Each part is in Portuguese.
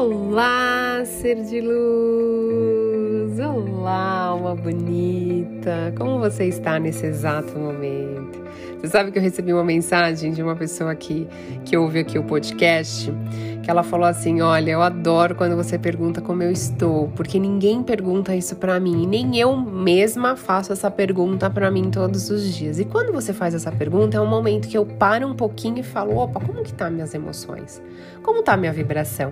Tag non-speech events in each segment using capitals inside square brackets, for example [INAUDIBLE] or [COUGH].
Olá, ser de luz! Olá, alma bonita! Como você está nesse exato momento? Você sabe que eu recebi uma mensagem de uma pessoa que, que ouve aqui o podcast, que ela falou assim: Olha, eu adoro quando você pergunta como eu estou, porque ninguém pergunta isso para mim, e nem eu mesma faço essa pergunta para mim todos os dias. E quando você faz essa pergunta, é um momento que eu paro um pouquinho e falo: opa, como que tá minhas emoções? Como tá minha vibração?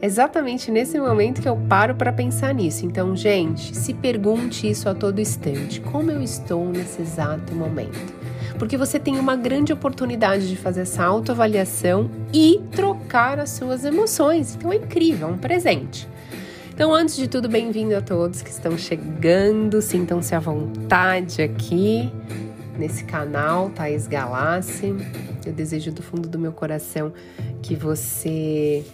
Exatamente nesse momento que eu paro para pensar nisso. Então, gente, se pergunte isso a todo instante: como eu estou nesse exato momento? Porque você tem uma grande oportunidade de fazer essa autoavaliação e trocar as suas emoções. Então é incrível, é um presente. Então, antes de tudo, bem-vindo a todos que estão chegando, sintam-se à vontade aqui nesse canal Thaís Galassi. Eu desejo do fundo do meu coração que você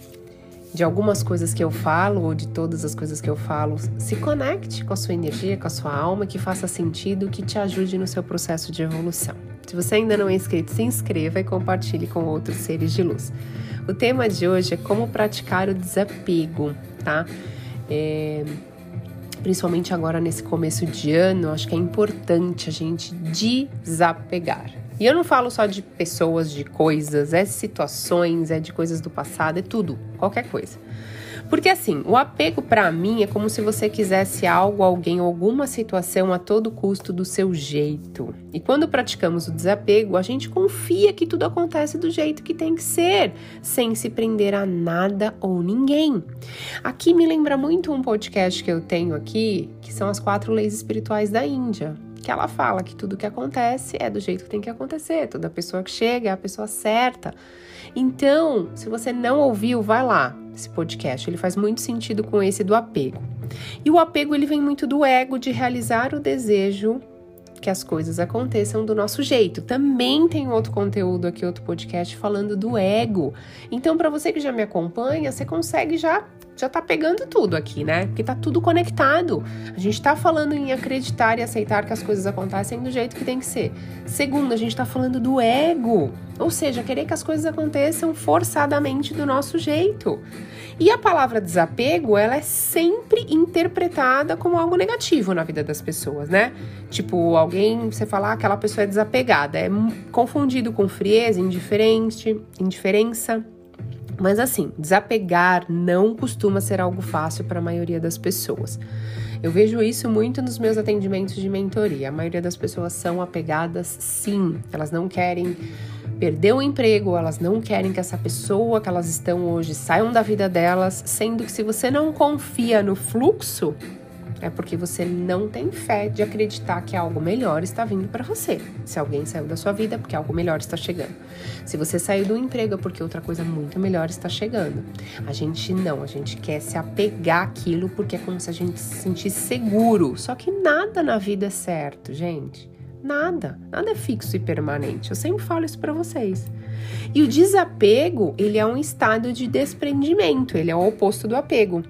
de algumas coisas que eu falo ou de todas as coisas que eu falo, se conecte com a sua energia, com a sua alma, que faça sentido, que te ajude no seu processo de evolução. Se você ainda não é inscrito, se inscreva e compartilhe com outros seres de luz. O tema de hoje é como praticar o desapego, tá? É, principalmente agora nesse começo de ano, acho que é importante a gente desapegar. E eu não falo só de pessoas, de coisas, é situações, é de coisas do passado, é tudo, qualquer coisa. Porque assim, o apego para mim é como se você quisesse algo, alguém, alguma situação a todo custo do seu jeito. E quando praticamos o desapego, a gente confia que tudo acontece do jeito que tem que ser, sem se prender a nada ou ninguém. Aqui me lembra muito um podcast que eu tenho aqui, que são as quatro leis espirituais da Índia que ela fala que tudo que acontece é do jeito que tem que acontecer, toda pessoa que chega é a pessoa certa. Então, se você não ouviu, vai lá, esse podcast, ele faz muito sentido com esse do apego. E o apego ele vem muito do ego de realizar o desejo que as coisas aconteçam do nosso jeito. Também tem outro conteúdo aqui, outro podcast falando do ego. Então, para você que já me acompanha, você consegue já já tá pegando tudo aqui, né? Porque tá tudo conectado. A gente tá falando em acreditar e aceitar que as coisas acontecem do jeito que tem que ser. Segundo, a gente tá falando do ego, ou seja, querer que as coisas aconteçam forçadamente do nosso jeito. E a palavra desapego, ela é sempre interpretada como algo negativo na vida das pessoas, né? Tipo, alguém, você falar ah, aquela pessoa é desapegada, é confundido com frieza, indiferente, indiferença. Mas assim, desapegar não costuma ser algo fácil para a maioria das pessoas. Eu vejo isso muito nos meus atendimentos de mentoria. A maioria das pessoas são apegadas, sim. Elas não querem perder o emprego, elas não querem que essa pessoa que elas estão hoje saiam da vida delas, sendo que se você não confia no fluxo, é porque você não tem fé de acreditar que algo melhor está vindo para você. Se alguém saiu da sua vida, é porque algo melhor está chegando. Se você saiu do emprego, é porque outra coisa muito melhor está chegando. A gente não, a gente quer se apegar àquilo porque é como se a gente se sentisse seguro. Só que nada na vida é certo, gente. Nada, nada é fixo e permanente. Eu sempre falo isso para vocês. E o desapego, ele é um estado de desprendimento, ele é o oposto do apego,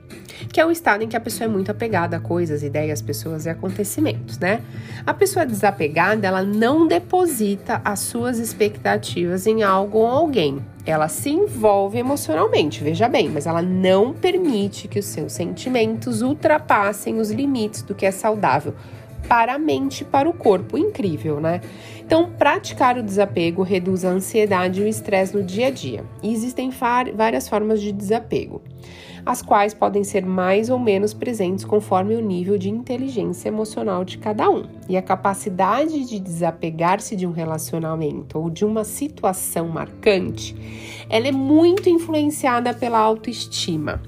que é o estado em que a pessoa é muito apegada a coisas, ideias, pessoas e acontecimentos, né? A pessoa desapegada, ela não deposita as suas expectativas em algo ou alguém. Ela se envolve emocionalmente, veja bem, mas ela não permite que os seus sentimentos ultrapassem os limites do que é saudável para a mente e para o corpo. Incrível, né? Então, praticar o desapego reduz a ansiedade e o estresse no dia a dia. E existem várias formas de desapego, as quais podem ser mais ou menos presentes conforme o nível de inteligência emocional de cada um. E a capacidade de desapegar-se de um relacionamento ou de uma situação marcante, ela é muito influenciada pela autoestima.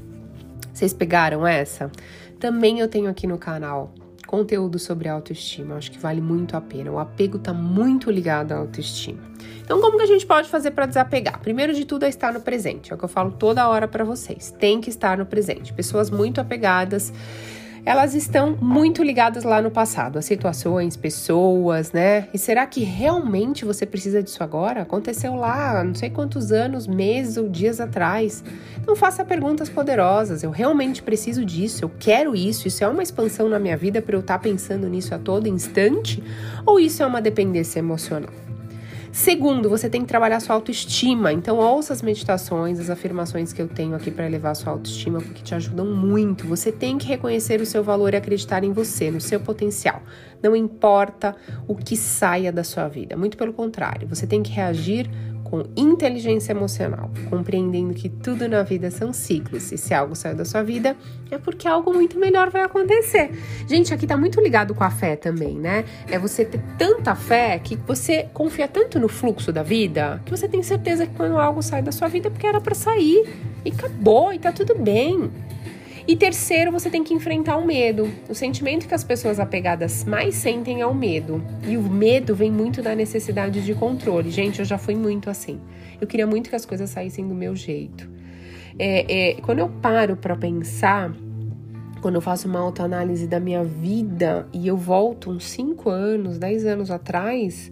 Vocês pegaram essa? Também eu tenho aqui no canal conteúdo sobre autoestima. Eu acho que vale muito a pena. O apego está muito ligado à autoestima. Então, como que a gente pode fazer para desapegar? Primeiro de tudo é estar no presente. É o que eu falo toda hora para vocês. Tem que estar no presente. Pessoas muito apegadas elas estão muito ligadas lá no passado, as situações, pessoas, né? E será que realmente você precisa disso agora? Aconteceu lá, não sei quantos anos, meses ou dias atrás. Então faça perguntas poderosas. Eu realmente preciso disso? Eu quero isso? Isso é uma expansão na minha vida para eu estar tá pensando nisso a todo instante? Ou isso é uma dependência emocional? Segundo, você tem que trabalhar sua autoestima. Então, ouça as meditações, as afirmações que eu tenho aqui para elevar sua autoestima, porque te ajudam muito. Você tem que reconhecer o seu valor e acreditar em você, no seu potencial. Não importa o que saia da sua vida, muito pelo contrário, você tem que reagir com inteligência emocional, compreendendo que tudo na vida são ciclos e se algo saiu da sua vida é porque algo muito melhor vai acontecer. Gente, aqui tá muito ligado com a fé também, né? É você ter tanta fé que você confia tanto no fluxo da vida que você tem certeza que quando algo sai da sua vida é porque era para sair e acabou e tá tudo bem. E terceiro, você tem que enfrentar o medo. O sentimento que as pessoas apegadas mais sentem é o medo. E o medo vem muito da necessidade de controle. Gente, eu já fui muito assim. Eu queria muito que as coisas saíssem do meu jeito. É, é, quando eu paro para pensar, quando eu faço uma autoanálise da minha vida e eu volto uns 5 anos, 10 anos atrás,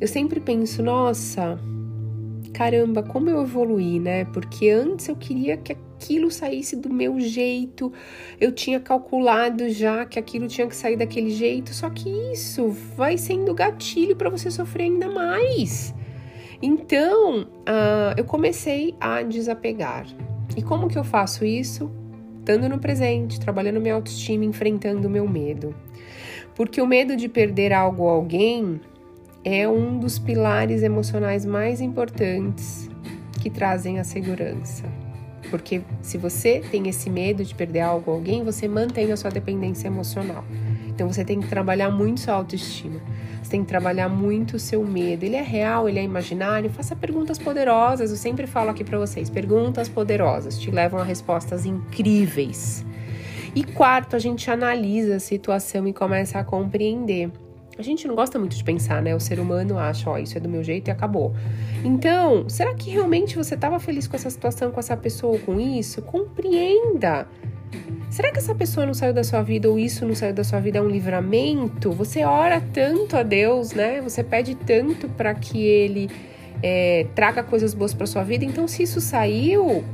eu sempre penso, nossa, caramba, como eu evoluí, né? Porque antes eu queria que aquilo saísse do meu jeito, eu tinha calculado já que aquilo tinha que sair daquele jeito, só que isso vai sendo gatilho para você sofrer ainda mais. Então, uh, eu comecei a desapegar. E como que eu faço isso? Estando no presente, trabalhando minha autoestima, enfrentando o meu medo. Porque o medo de perder algo ou alguém é um dos pilares emocionais mais importantes que trazem a segurança. Porque se você tem esse medo de perder algo ou alguém, você mantém a sua dependência emocional. Então você tem que trabalhar muito sua autoestima. Você tem que trabalhar muito o seu medo. Ele é real, ele é imaginário? Faça perguntas poderosas. Eu sempre falo aqui para vocês, perguntas poderosas te levam a respostas incríveis. E quarto, a gente analisa a situação e começa a compreender. A gente não gosta muito de pensar, né? O ser humano acha, ó, isso é do meu jeito e acabou. Então, será que realmente você estava feliz com essa situação, com essa pessoa com isso? Compreenda. Será que essa pessoa não saiu da sua vida ou isso não saiu da sua vida é um livramento? Você ora tanto a Deus, né? Você pede tanto para que Ele é, traga coisas boas para sua vida. Então, se isso saiu,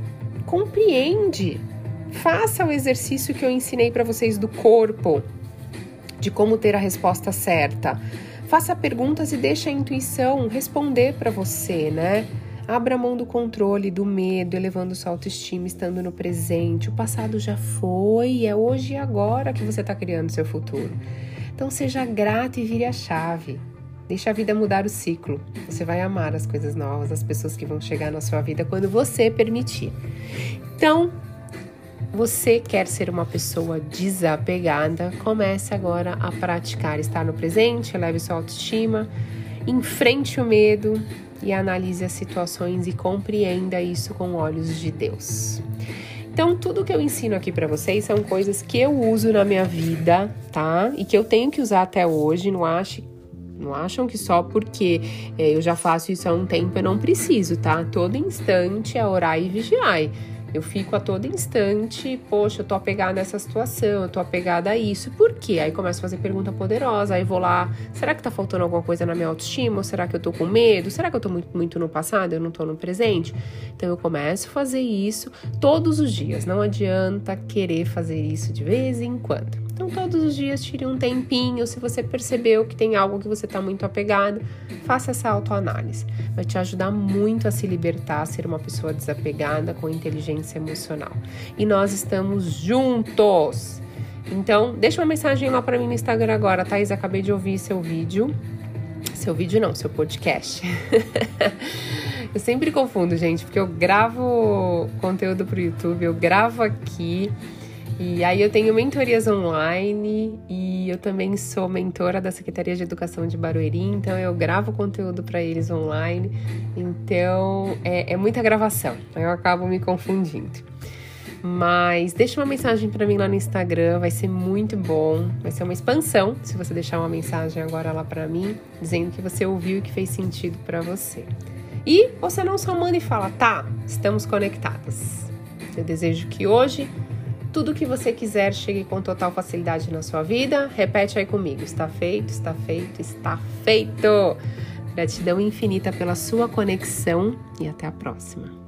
compreende. Faça o exercício que eu ensinei para vocês do corpo de como ter a resposta certa. Faça perguntas e deixe a intuição responder para você, né? Abra mão do controle, do medo, elevando sua autoestima, estando no presente. O passado já foi, é hoje e agora que você está criando seu futuro. Então seja grato e vire a chave. Deixe a vida mudar o ciclo. Você vai amar as coisas novas, as pessoas que vão chegar na sua vida quando você permitir. Então, você quer ser uma pessoa desapegada? Comece agora a praticar estar no presente, eleve sua autoestima, enfrente o medo e analise as situações e compreenda isso com olhos de Deus. Então, tudo que eu ensino aqui para vocês são coisas que eu uso na minha vida, tá? E que eu tenho que usar até hoje. Não ache não acham que só porque é, eu já faço isso há um tempo eu não preciso, tá? Todo instante é orar e vigiar. Eu fico a todo instante, poxa, eu tô apegada nessa situação, eu tô apegada a isso. Por quê? Aí começo a fazer pergunta poderosa, aí vou lá, será que tá faltando alguma coisa na minha autoestima? Ou será que eu tô com medo? Será que eu tô muito, muito no passado, eu não tô no presente? Então eu começo a fazer isso todos os dias. Não adianta querer fazer isso de vez em quando. Então, todos os dias, tire um tempinho. Se você percebeu que tem algo que você está muito apegado, faça essa autoanálise. Vai te ajudar muito a se libertar, a ser uma pessoa desapegada com inteligência emocional. E nós estamos juntos! Então, deixa uma mensagem lá para mim no Instagram agora, Thaís. Acabei de ouvir seu vídeo. Seu vídeo não, seu podcast. [LAUGHS] eu sempre confundo, gente, porque eu gravo conteúdo pro YouTube, eu gravo aqui. E aí eu tenho mentorias online e eu também sou mentora da Secretaria de Educação de Barueri, então eu gravo conteúdo para eles online. Então é, é muita gravação, eu acabo me confundindo. Mas deixa uma mensagem para mim lá no Instagram, vai ser muito bom. Vai ser uma expansão se você deixar uma mensagem agora lá para mim, dizendo que você ouviu e que fez sentido para você. E você não só manda e fala, tá, estamos conectadas. Eu desejo que hoje tudo que você quiser chegue com total facilidade na sua vida. Repete aí comigo: está feito, está feito, está feito. Gratidão infinita pela sua conexão e até a próxima.